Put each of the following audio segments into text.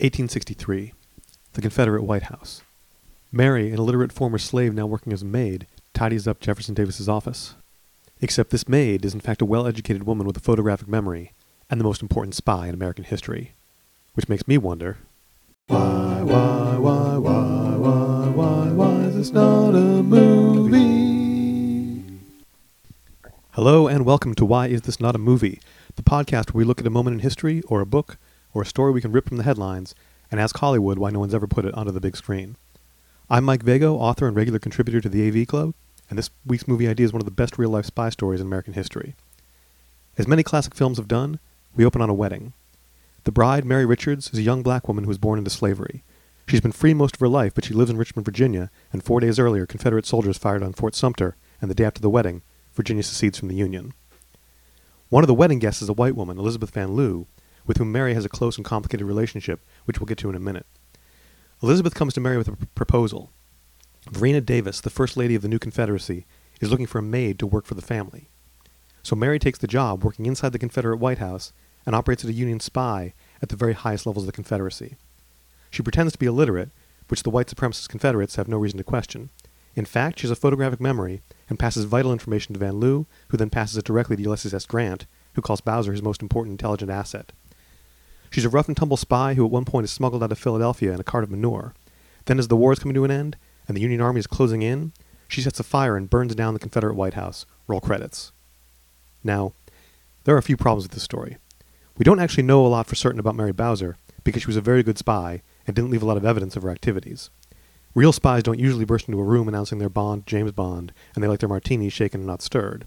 1863. The Confederate White House. Mary, an illiterate former slave now working as a maid, tidies up Jefferson Davis's office. Except this maid is in fact a well-educated woman with a photographic memory and the most important spy in American history. Which makes me wonder, why, why, why, why, why, why, why is this not a movie? Hello and welcome to Why Is This Not a Movie, the podcast where we look at a moment in history or a book or a story we can rip from the headlines and ask Hollywood why no one's ever put it onto the big screen. I'm Mike Vago, author and regular contributor to the AV Club, and this week's movie idea is one of the best real life spy stories in American history. As many classic films have done, we open on a wedding. The bride, Mary Richards, is a young black woman who was born into slavery. She's been free most of her life, but she lives in Richmond, Virginia, and four days earlier, Confederate soldiers fired on Fort Sumter, and the day after the wedding, Virginia secedes from the Union. One of the wedding guests is a white woman, Elizabeth Van Lew, with whom Mary has a close and complicated relationship, which we'll get to in a minute. Elizabeth comes to Mary with a proposal. Varina Davis, the First Lady of the new Confederacy, is looking for a maid to work for the family. So Mary takes the job working inside the Confederate White House and operates as a Union spy at the very highest levels of the Confederacy. She pretends to be illiterate, which the white supremacist Confederates have no reason to question. In fact, she has a photographic memory and passes vital information to Van Lew, who then passes it directly to Ulysses S. Grant, who calls Bowser his most important intelligent asset. She's a rough and tumble spy who at one point is smuggled out of Philadelphia in a cart of manure. Then, as the war is coming to an end and the Union Army is closing in, she sets a fire and burns down the Confederate White House. Roll credits. Now, there are a few problems with this story. We don't actually know a lot for certain about Mary Bowser because she was a very good spy and didn't leave a lot of evidence of her activities. Real spies don't usually burst into a room announcing their Bond, James Bond, and they like their martinis shaken and not stirred.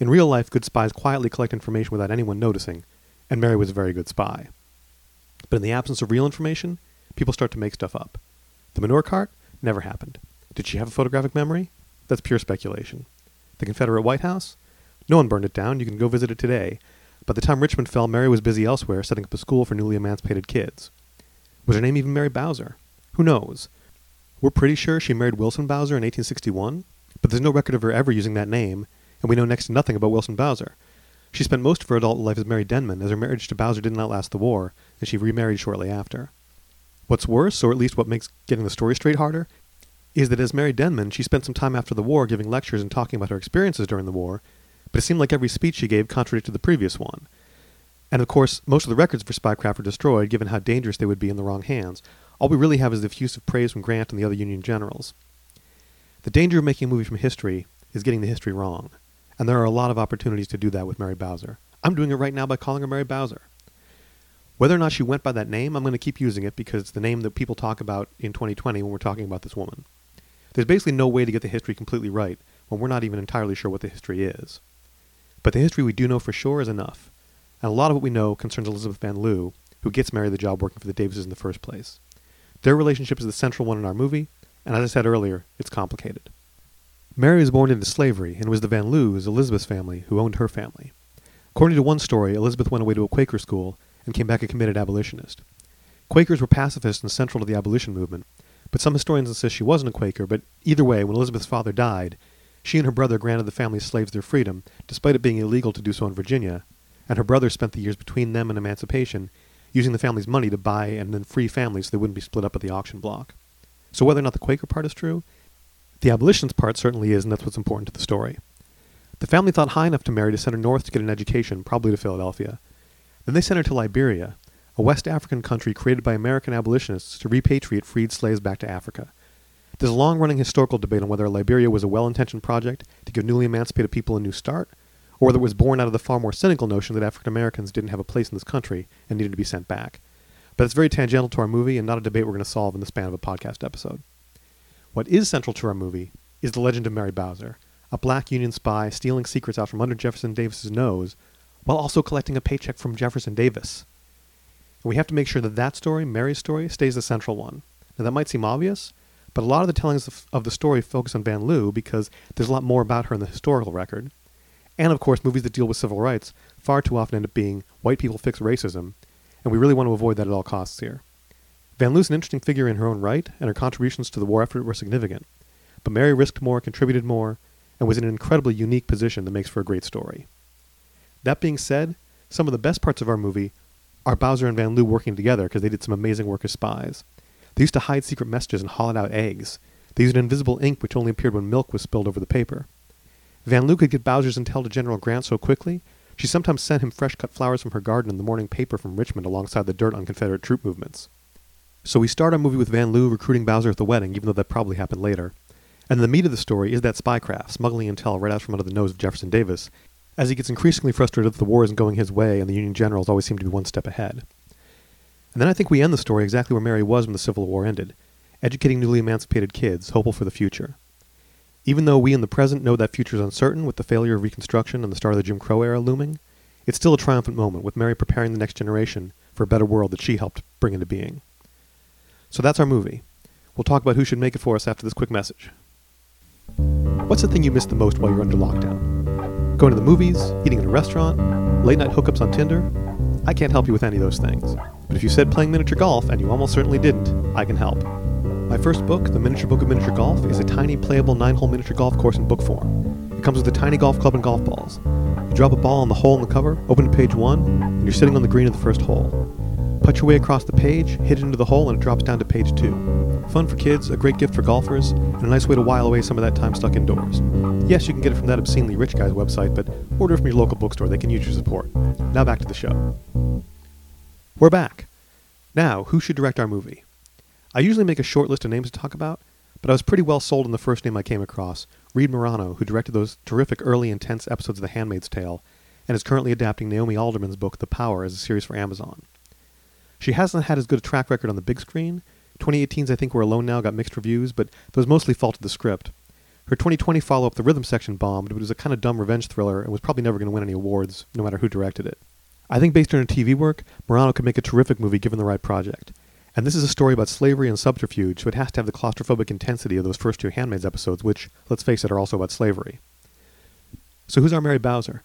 In real life, good spies quietly collect information without anyone noticing, and Mary was a very good spy. But in the absence of real information, people start to make stuff up. The manure cart never happened. Did she have a photographic memory? That's pure speculation. The Confederate White House? No one burned it down. You can go visit it today. By the time Richmond fell, Mary was busy elsewhere, setting up a school for newly emancipated kids. Was her name even Mary Bowser? Who knows? We're pretty sure she married Wilson Bowser in 1861, but there's no record of her ever using that name, and we know next to nothing about Wilson Bowser. She spent most of her adult life as Mary Denman, as her marriage to Bowser didn't outlast the war, and she remarried shortly after. What's worse, or at least what makes getting the story straight harder, is that as Mary Denman, she spent some time after the war giving lectures and talking about her experiences during the war, but it seemed like every speech she gave contradicted the previous one. And of course, most of the records for spycraft were destroyed, given how dangerous they would be in the wrong hands. All we really have is the effusive praise from Grant and the other Union generals. The danger of making a movie from history is getting the history wrong and there are a lot of opportunities to do that with Mary Bowser. I'm doing it right now by calling her Mary Bowser. Whether or not she went by that name, I'm going to keep using it because it's the name that people talk about in 2020 when we're talking about this woman. There's basically no way to get the history completely right when we're not even entirely sure what the history is. But the history we do know for sure is enough, and a lot of what we know concerns Elizabeth Van Lew, who gets Mary the job working for the Davises in the first place. Their relationship is the central one in our movie, and as I said earlier, it's complicated. Mary was born into slavery and was the Van Lews, Elizabeth's family, who owned her family. According to one story, Elizabeth went away to a Quaker school and came back a committed abolitionist. Quakers were pacifists and central to the abolition movement, but some historians insist she wasn't a Quaker, but either way, when Elizabeth's father died, she and her brother granted the family's slaves their freedom, despite it being illegal to do so in Virginia, and her brother spent the years between them and emancipation using the family's money to buy and then free families so they wouldn't be split up at the auction block. So whether or not the Quaker part is true the abolitionist part certainly is, and that's what's important to the story. The family thought high enough to marry to send her north to get an education, probably to Philadelphia. Then they sent her to Liberia, a West African country created by American abolitionists to repatriate freed slaves back to Africa. There's a long running historical debate on whether Liberia was a well intentioned project to give newly emancipated people a new start, or whether it was born out of the far more cynical notion that African Americans didn't have a place in this country and needed to be sent back. But it's very tangential to our movie and not a debate we're going to solve in the span of a podcast episode. What is central to our movie is the legend of Mary Bowser, a black Union spy stealing secrets out from under Jefferson Davis's nose while also collecting a paycheck from Jefferson Davis. And we have to make sure that that story, Mary's story, stays the central one. Now that might seem obvious, but a lot of the tellings of, of the story focus on Van Lew because there's a lot more about her in the historical record. And of course, movies that deal with civil rights far too often end up being white people fix racism, and we really want to avoid that at all costs here. Van Lew's an interesting figure in her own right, and her contributions to the war effort were significant. But Mary risked more, contributed more, and was in an incredibly unique position that makes for a great story. That being said, some of the best parts of our movie are Bowser and Van Lew working together because they did some amazing work as spies. They used to hide secret messages and hollowed out eggs. They used an invisible ink which only appeared when milk was spilled over the paper. Van Lew could get Bowser's intel to General Grant so quickly, she sometimes sent him fresh cut flowers from her garden in the morning paper from Richmond alongside the dirt on Confederate troop movements. So we start our movie with Van Lew recruiting Bowser at the wedding, even though that probably happened later. And the meat of the story is that spycraft, smuggling intel right out from under the nose of Jefferson Davis, as he gets increasingly frustrated that the war isn't going his way and the Union generals always seem to be one step ahead. And then I think we end the story exactly where Mary was when the Civil War ended, educating newly emancipated kids, hopeful for the future. Even though we in the present know that future is uncertain with the failure of Reconstruction and the start of the Jim Crow era looming, it's still a triumphant moment with Mary preparing the next generation for a better world that she helped bring into being. So that's our movie. We'll talk about who should make it for us after this quick message. What's the thing you miss the most while you're under lockdown? Going to the movies, eating in a restaurant, late night hookups on Tinder? I can't help you with any of those things. But if you said playing miniature golf, and you almost certainly didn't, I can help. My first book, The Miniature Book of Miniature Golf, is a tiny playable nine hole miniature golf course in book form. It comes with a tiny golf club and golf balls. You drop a ball on the hole in the cover, open to page one, and you're sitting on the green of the first hole. Put your way across the page, hit it into the hole, and it drops down to page two. Fun for kids, a great gift for golfers, and a nice way to while away some of that time stuck indoors. Yes, you can get it from that obscenely rich guy's website, but order from your local bookstore. They can use your support. Now back to the show. We're back. Now, who should direct our movie? I usually make a short list of names to talk about, but I was pretty well sold on the first name I came across, Reed Morano, who directed those terrific early intense episodes of The Handmaid's Tale, and is currently adapting Naomi Alderman's book The Power as a series for Amazon. She hasn't had as good a track record on the big screen. 2018's I Think We're Alone Now got mixed reviews, but those mostly faulted the script. Her 2020 follow-up, The Rhythm Section, bombed, but it was a kind of dumb revenge thriller and was probably never going to win any awards, no matter who directed it. I think based on her TV work, Morano could make a terrific movie given the right project. And this is a story about slavery and subterfuge, so it has to have the claustrophobic intensity of those first two Handmaids episodes, which, let's face it, are also about slavery. So who's our Mary Bowser?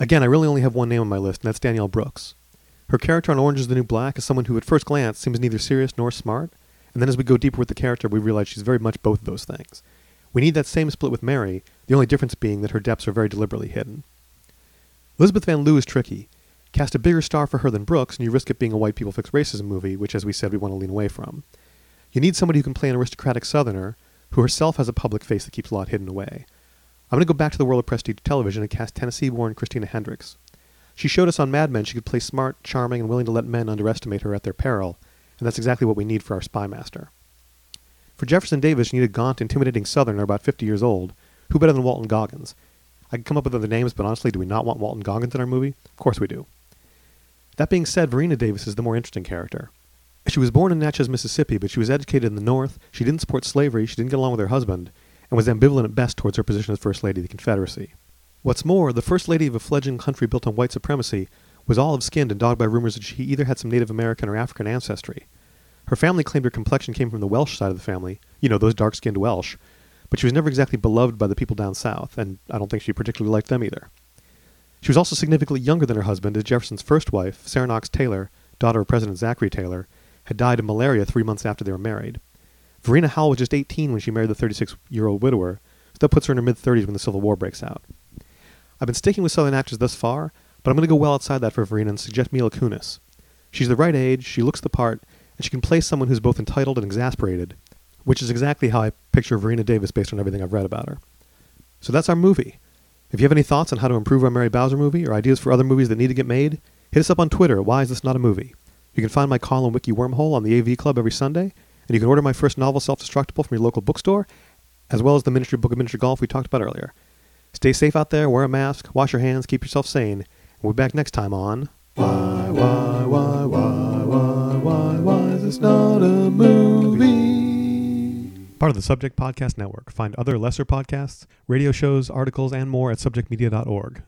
Again, I really only have one name on my list, and that's Danielle Brooks. Her character on Orange is the New Black is someone who at first glance seems neither serious nor smart, and then as we go deeper with the character, we realize she's very much both of those things. We need that same split with Mary, the only difference being that her depths are very deliberately hidden. Elizabeth Van Lew is tricky. Cast a bigger star for her than Brooks, and you risk it being a white people fix racism movie, which, as we said, we want to lean away from. You need somebody who can play an aristocratic Southerner, who herself has a public face that keeps a lot hidden away. I'm going to go back to the world of prestige television and cast Tennessee-born Christina Hendricks. She showed us on Mad Men she could play smart, charming, and willing to let men underestimate her at their peril, and that's exactly what we need for our spy master. For Jefferson Davis, you need a gaunt, intimidating Southerner about 50 years old. Who better than Walton Goggins? I could come up with other names, but honestly, do we not want Walton Goggins in our movie? Of course we do. That being said, Varina Davis is the more interesting character. She was born in Natchez, Mississippi, but she was educated in the North, she didn't support slavery, she didn't get along with her husband, and was ambivalent at best towards her position as First Lady of the Confederacy. What's more, the First Lady of a fledgling country built on white supremacy was olive skinned and dogged by rumors that she either had some Native American or African ancestry. Her family claimed her complexion came from the Welsh side of the family, you know, those dark skinned Welsh, but she was never exactly beloved by the people down south, and I don't think she particularly liked them either. She was also significantly younger than her husband, as Jefferson's first wife, Sarah Knox Taylor, daughter of President Zachary Taylor, had died of malaria three months after they were married. Varina Howell was just 18 when she married the 36 year old widower, so that puts her in her mid 30s when the Civil War breaks out. I've been sticking with Southern actors thus far, but I'm going to go well outside that for Varina and suggest Mila Kunis. She's the right age, she looks the part, and she can play someone who's both entitled and exasperated, which is exactly how I picture Varina Davis based on everything I've read about her. So that's our movie. If you have any thoughts on how to improve our Mary Bowser movie or ideas for other movies that need to get made, hit us up on Twitter Why Is This Not a Movie? You can find my column Wiki Wormhole on the AV Club every Sunday, and you can order my first novel, Self Destructible, from your local bookstore, as well as the Miniature Book of Miniature Golf we talked about earlier. Stay safe out there, wear a mask, wash your hands, keep yourself sane, we'll be back next time on Why, Why, Why, Why, Why, Why, Why Is This Not a Movie? Part of the Subject Podcast Network. Find other lesser podcasts, radio shows, articles, and more at subjectmedia.org.